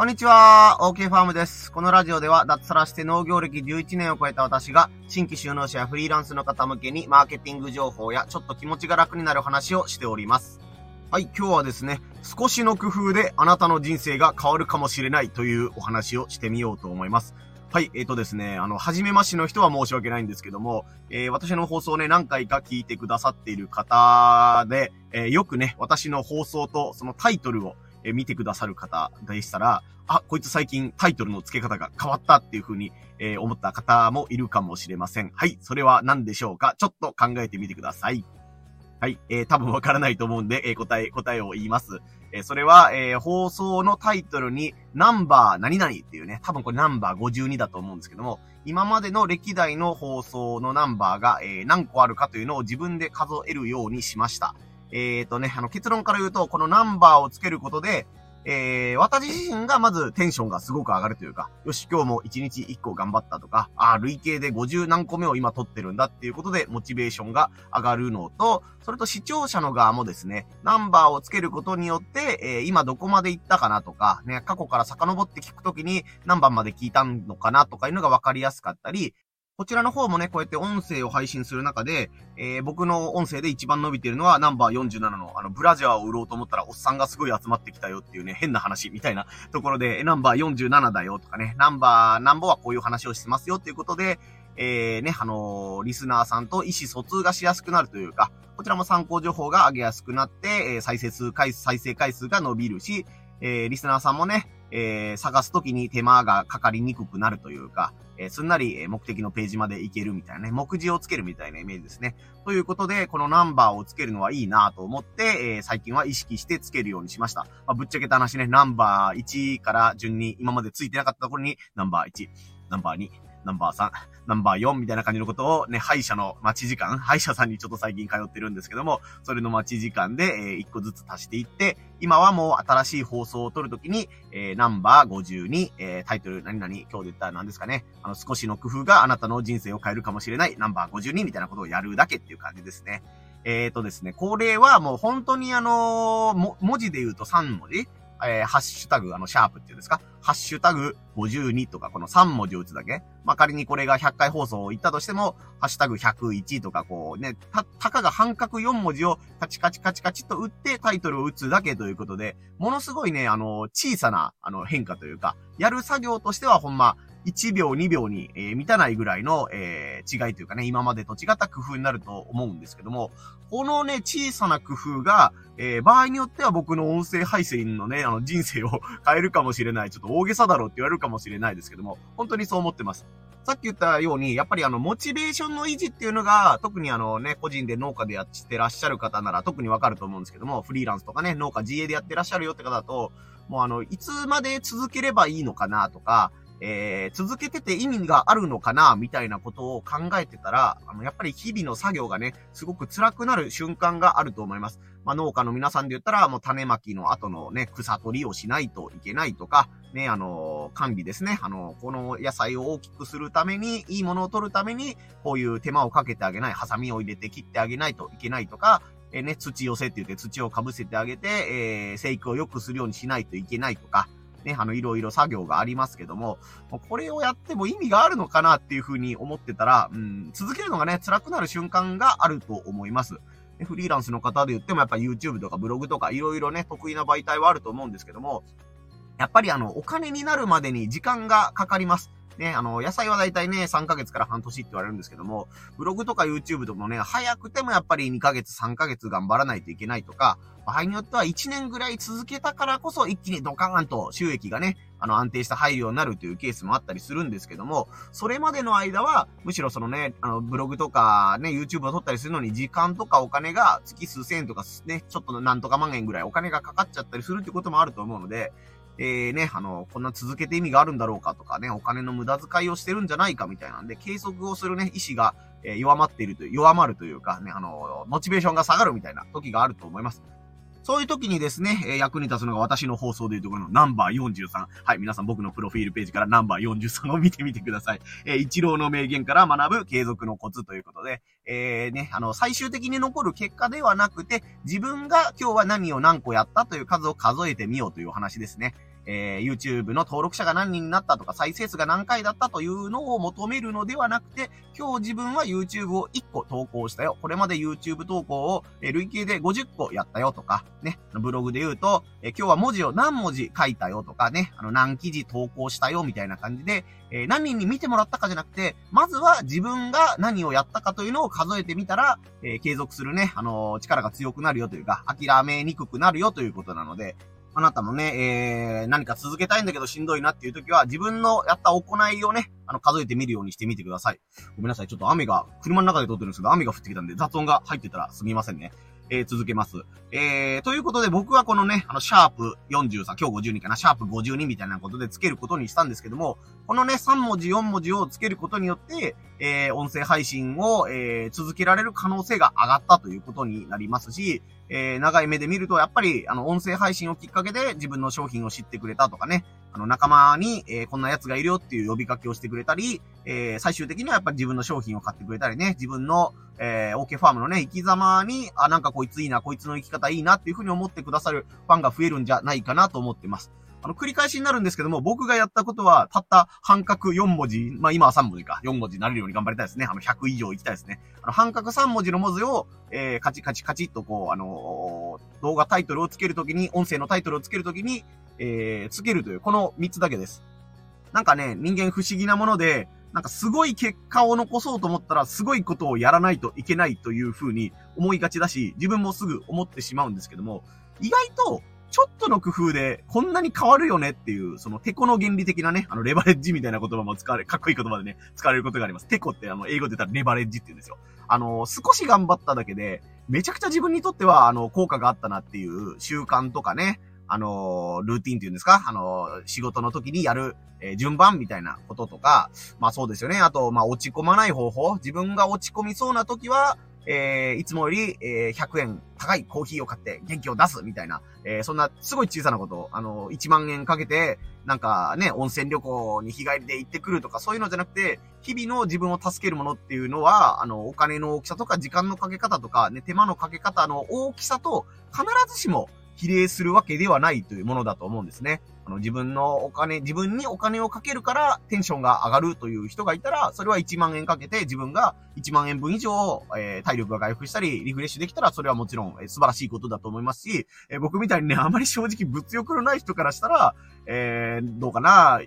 こんにちは、OK ファームです。このラジオでは脱サラして農業歴11年を超えた私が新規就農者やフリーランスの方向けにマーケティング情報やちょっと気持ちが楽になる話をしております。はい、今日はですね、少しの工夫であなたの人生が変わるかもしれないというお話をしてみようと思います。はい、えっ、ー、とですね、あの、はじめましの人は申し訳ないんですけども、えー、私の放送ね、何回か聞いてくださっている方で、えー、よくね、私の放送とそのタイトルを、え見てくださる方でしたら、あ、こいつ最近タイトルの付け方が変わったっていう風に、え思った方もいるかもしれません。はい、それは何でしょうか？ちょっと考えてみてください。はい。えー、多分わからないと思うんで、えー、答え、答えを言います。えー、それは、えー、放送のタイトルに、ナンバー何々っていうね、多分これナンバー52だと思うんですけども、今までの歴代の放送のナンバーが、え、何個あるかというのを自分で数えるようにしました。えーとね、あの結論から言うと、このナンバーをつけることで、えー、私自身がまずテンションがすごく上がるというか、よし、今日も1日1個頑張ったとか、あ累計で50何個目を今取ってるんだっていうことで、モチベーションが上がるのと、それと視聴者の側もですね、ナンバーをつけることによって、えー、今どこまで行ったかなとか、ね、過去から遡って聞くときに何番まで聞いたのかなとかいうのが分かりやすかったり、こちらの方もね、こうやって音声を配信する中で、えー、僕の音声で一番伸びてるのはナンバー47のあの、ブラジャーを売ろうと思ったらおっさんがすごい集まってきたよっていうね、変な話みたいな ところで、ナンバー47だよとかね、ナンバー、ナンバーはこういう話をしてますよっていうことで、えー、ね、あのー、リスナーさんと意思疎通がしやすくなるというか、こちらも参考情報が上げやすくなって、え、再生数回数、再生回数が伸びるし、えー、リスナーさんもね、えー、探すときに手間がかかりにくくなるというか、えー、すんなり目的のページまで行けるみたいなね、目次をつけるみたいなイメージですね。ということで、このナンバーをつけるのはいいなと思って、えー、最近は意識してつけるようにしました。まあ、ぶっちゃけた話ね、ナンバー1から順に今までついてなかったところに、ナンバー1、ナンバー2、ナンバー3、ナンバー4みたいな感じのことをね、歯医者の待ち時間、歯医者さんにちょっと最近通ってるんですけども、それの待ち時間で、えー、1個ずつ足していって、今はもう新しい放送を撮るときに、えー、ナンバー52、えー、タイトル何々、今日で言ったら何ですかね、あの、少しの工夫があなたの人生を変えるかもしれないナンバー52みたいなことをやるだけっていう感じですね。えっ、ー、とですね、これはもう本当にあのー、文字で言うと3文字えー、ハッシュタグ、あの、シャープっていうんですか？ハッシュタグ52とか、この3文字を打つだけ。まあ、仮にこれが100回放送を言ったとしても、ハッシュタグ101とか、こうね、た、たかが半角4文字をカチカチカチカチと打ってタイトルを打つだけということで、ものすごいね、あの、小さな、あの、変化というか、やる作業としてはほんま、1秒2秒に、えー、満たないぐらいの、えー、違いというかね、今までと違った工夫になると思うんですけども、このね、小さな工夫が、えー、場合によっては僕の音声配信のね、あの人生を 変えるかもしれない。ちょっと大げさだろうって言われるかもしれないですけども、本当にそう思ってます。さっき言ったように、やっぱりあの、モチベーションの維持っていうのが、特にあのね、個人で農家でやってらっしゃる方なら特にわかると思うんですけども、フリーランスとかね、農家自営でやってらっしゃるよって方だと、もうあの、いつまで続ければいいのかなとか、えー、続けてて意味があるのかな、みたいなことを考えてたら、あの、やっぱり日々の作業がね、すごく辛くなる瞬間があると思います。まあ、農家の皆さんで言ったら、もう種まきの後のね、草取りをしないといけないとか、ね、あの、管理ですね。あの、この野菜を大きくするために、いいものを取るために、こういう手間をかけてあげない、ハサミを入れて切ってあげないといけないとか、え、ね、土寄せって言って土をかぶせてあげて、えー、生育を良くするようにしないといけないとか、ね、あの、いろいろ作業がありますけども、これをやっても意味があるのかなっていうふうに思ってたら、うん、続けるのがね、辛くなる瞬間があると思います。フリーランスの方で言ってもやっぱ YouTube とかブログとかいろいろね、得意な媒体はあると思うんですけども、やっぱりあの、お金になるまでに時間がかかります。ね、あの、野菜はだいたいね、3ヶ月から半年って言われるんですけども、ブログとか YouTube とかもね、早くてもやっぱり2ヶ月、3ヶ月頑張らないといけないとか、場合によっては1年ぐらい続けたからこそ一気にドカーンと収益がね、あの、安定した入るようになるというケースもあったりするんですけども、それまでの間は、むしろそのね、あの、ブログとかね、YouTube を撮ったりするのに時間とかお金が月数千円とかね、ちょっとなんとか万円ぐらいお金がかかっちゃったりするってこともあると思うので、えー、ね、あの、こんな続けて意味があるんだろうかとかね、お金の無駄遣いをしてるんじゃないかみたいなんで、計測をするね、意志が、えー、弱まっているという、弱まるというかね、あの、モチベーションが下がるみたいな時があると思います。そういう時にですね、えー、役に立つのが私の放送でいうところのナンバー43。はい、皆さん僕のプロフィールページからナンバー43を見てみてください。えー、一郎の名言から学ぶ継続のコツということで、えー、ね、あの、最終的に残る結果ではなくて、自分が今日は何を何個やったという数を数えてみようという話ですね。えー、YouTube の登録者が何人になったとか、再生数が何回だったというのを求めるのではなくて、今日自分は YouTube を1個投稿したよ。これまで YouTube 投稿を、え累計で50個やったよとか、ね、ブログで言うと、え今日は文字を何文字書いたよとかね、あの、何記事投稿したよみたいな感じで、えー、何人に見てもらったかじゃなくて、まずは自分が何をやったかというのを数えてみたら、えー、継続するね、あの、力が強くなるよというか、諦めにくくなるよということなので、あなたもね、えー、何か続けたいんだけどしんどいなっていう時は、自分のやった行いをね、あの、数えてみるようにしてみてください。ごめんなさい。ちょっと雨が、車の中で撮ってるんですけど、雨が降ってきたんで雑音が入ってたらすみませんね。えー、続けます。えー、ということで僕はこのね、あの、シャープ43、今日52かな、シャープ52みたいなことでつけることにしたんですけども、このね、3文字4文字をつけることによって、えー、音声配信を、えー、続けられる可能性が上がったということになりますし、えー、長い目で見ると、やっぱり、あの、音声配信をきっかけで自分の商品を知ってくれたとかね、あの、仲間に、えー、こんな奴がいるよっていう呼びかけをしてくれたり、えー、最終的にはやっぱり自分の商品を買ってくれたりね、自分の、えー、OK ファームのね、生き様に、あ、なんかこいついいな、こいつの生き方いいなっていうふうに思ってくださるファンが増えるんじゃないかなと思ってます。あの、繰り返しになるんですけども、僕がやったことは、たった半角4文字、まあ今は3文字か、4文字になれるように頑張りたいですね。あの、100以上行きたいですね。あの、半角3文字の文字を、えー、カチカチカチっとこう、あのー、動画タイトルをつけるときに、音声のタイトルをつけるときに、えー、つけるという、この3つだけです。なんかね、人間不思議なもので、なんかすごい結果を残そうと思ったら、すごいことをやらないといけないという風に思いがちだし、自分もすぐ思ってしまうんですけども、意外と、ちょっとの工夫でこんなに変わるよねっていう、そのテコの原理的なね、あのレバレッジみたいな言葉も使われ、かっこいい言葉でね、使われることがあります。テコってあの英語で言ったらレバレッジって言うんですよ。あの、少し頑張っただけで、めちゃくちゃ自分にとっては、あの、効果があったなっていう習慣とかね、あの、ルーティンっていうんですか？あの、仕事の時にやる、えー、順番みたいなこととか、まあそうですよね。あと、まあ落ち込まない方法。自分が落ち込みそうな時は、えー、いつもより、えー、100円高いコーヒーを買って元気を出すみたいな、えー、そんなすごい小さなこと、あの、1万円かけて、なんかね、温泉旅行に日帰りで行ってくるとかそういうのじゃなくて、日々の自分を助けるものっていうのは、あの、お金の大きさとか時間のかけ方とか、ね、手間のかけ方の大きさと必ずしも比例するわけではないというものだと思うんですね。の、自分のお金、自分にお金をかけるからテンションが上がるという人がいたら、それは1万円かけて自分が1万円分以上、えー、体力が回復したり、リフレッシュできたら、それはもちろん、えー、素晴らしいことだと思いますし、えー、僕みたいにね、あまり正直物欲のない人からしたら、えー、どうかな、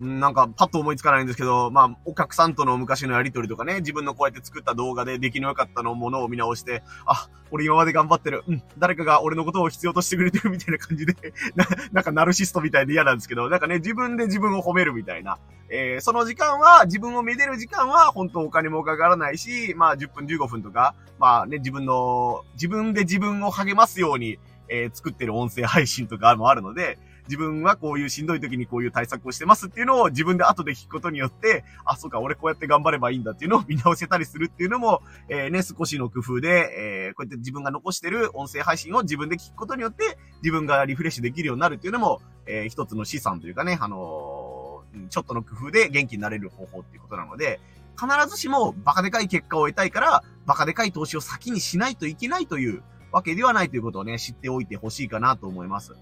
なんか、パッと思いつかないんですけど、まあ、お客さんとの昔のやりとりとかね、自分のこうやって作った動画で出来の良かったのものを見直して、あ、俺今まで頑張ってる。うん、誰かが俺のことを必要としてくれてるみたいな感じで な、なんかナルシストみたいで嫌なんですけど、なんかね、自分で自分を褒めるみたいな。えー、その時間は、自分をめでる時間は、本当お金もかからないし、まあ、10分15分とか、まあね、自分の、自分で自分を励ますように、えー、作ってる音声配信とかもあるので、自分はこういうしんどい時にこういう対策をしてますっていうのを自分で後で聞くことによって、あ、そうか、俺こうやって頑張ればいいんだっていうのを見直せたりするっていうのも、えー、ね、少しの工夫で、えー、こうやって自分が残してる音声配信を自分で聞くことによって、自分がリフレッシュできるようになるっていうのも、えー、一つの資産というかね、あのー、ちょっとの工夫で元気になれる方法っていうことなので、必ずしもバカでかい結果を得たいから、バカでかい投資を先にしないといけないというわけではないということをね、知っておいてほしいかなと思います。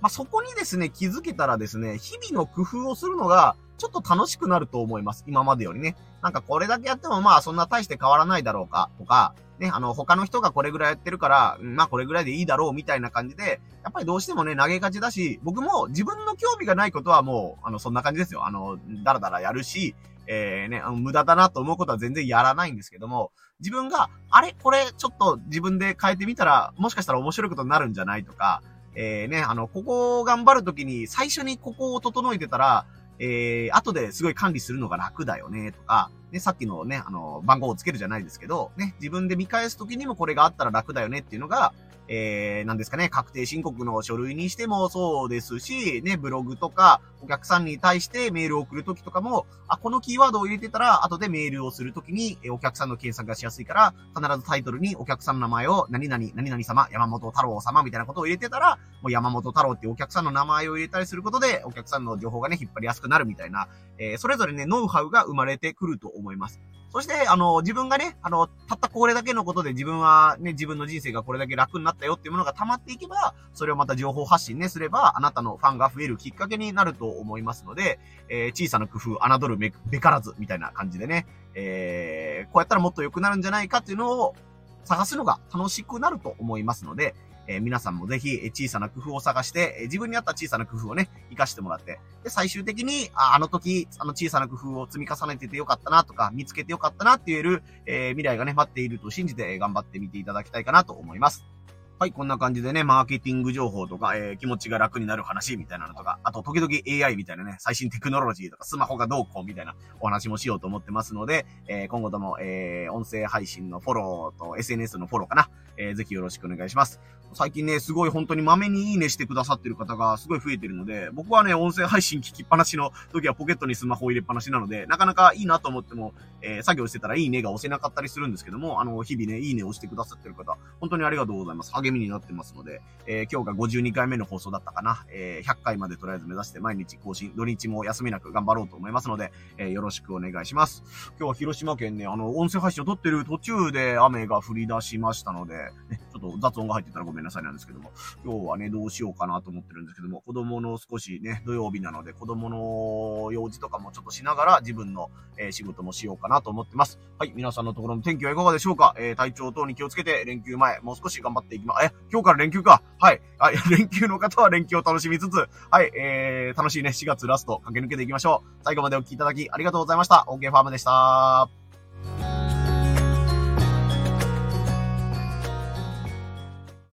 まあ、そこにですね、気づけたらですね、日々の工夫をするのが、ちょっと楽しくなると思います。今までよりね。なんかこれだけやってもまあそんな大して変わらないだろうか、とか、ね、あの、他の人がこれぐらいやってるから、まあこれぐらいでいいだろうみたいな感じで、やっぱりどうしてもね、投げがちだし、僕も自分の興味がないことはもう、あの、そんな感じですよ。あの、だらだらやるし、えー、ね、あの無駄だなと思うことは全然やらないんですけども、自分が、あれ？これちょっと自分で変えてみたら、もしかしたら面白いことになるんじゃない？とか、えー、ね、あの、ここを頑張るときに最初にここを整えてたら、えー、後ですごい管理するのが楽だよね、とか、ね、さっきのね、あの、番号をつけるじゃないですけど、ね、自分で見返すときにもこれがあったら楽だよねっていうのが、えー、なんですかね、確定申告の書類にしてもそうですし、ね、ブログとか、お客さんに対してメールを送るときとかも、あ、このキーワードを入れてたら、後でメールをするときに、お客さんの検索がしやすいから、必ずタイトルにお客さんの名前を、何々、何々様、山本太郎様みたいなことを入れてたら、もう山本太郎っていうお客さんの名前を入れたりすることで、お客さんの情報がね、引っ張りやすくなるみたいな、えー、それぞれね、ノウハウが生まれてくると思います。そして、あの、自分がね、あの、たったこれだけのことで自分はね、自分の人生がこれだけ楽になったよっていうものが溜まっていけば、それをまた情報発信ね、すれば、あなたのファンが増えるきっかけになると思いますので、えー、小さな工夫、侮るべべからず、みたいな感じでね、えー、こうやったらもっと良くなるんじゃないかっていうのを探すのが楽しくなると思いますので、えー、皆さんもぜひ、小さな工夫を探して、え自分に合った小さな工夫をね、活かしてもらって、で、最終的に、ああの時、あの小さな工夫を積み重ねててよかったなとか、見つけてよかったなって言える、えー、未来がね、待っていると信じて頑張ってみていただきたいかなと思います。はい、こんな感じでね、マーケティング情報とか、えー、気持ちが楽になる話みたいなのとか、あと、時々 AI みたいなね、最新テクノロジーとか、スマホがどうこうみたいなお話もしようと思ってますので、えー、今後とも、えー、音声配信のフォローと SNS のフォローかな、えー、ぜひよろしくお願いします。最近ね、すごい本当に豆にいいねしてくださってる方がすごい増えてるので、僕はね、音声配信聞きっぱなしの時はポケットにスマホを入れっぱなしなので、なかなかいいなと思っても、えー、作業してたらいいねが押せなかったりするんですけども、あの、日々ね、いいねを押してくださってる方、本当にありがとうございます。励みになってますので、えー、今日が52回目の放送だったかな。えー、100回までとりあえず目指して毎日更新、土日も休みなく頑張ろうと思いますので、え、よろしくお願いします。今日は広島県ね、あの、音声配信を撮ってる途中で雨が降り出しましたので、ね、ちょっと雑音が入ってたらごめんなさいなんですけども、今日はね、どうしようかなと思ってるんですけども、子供の少しね、土曜日なので、子供の用事とかもちょっとしながら、自分の、えー、仕事もしようかなと思ってます。はい、皆さんのところの天気はいかがでしょうか？えー、体調等に気をつけて、連休前、もう少し頑張っていきま、え、今日から連休かはい。あ、連休の方は連休を楽しみつつ、はい、えー、楽しいね、4月ラスト、駆け抜けていきましょう。最後までお聴きいただきありがとうございました。OK ファームでした。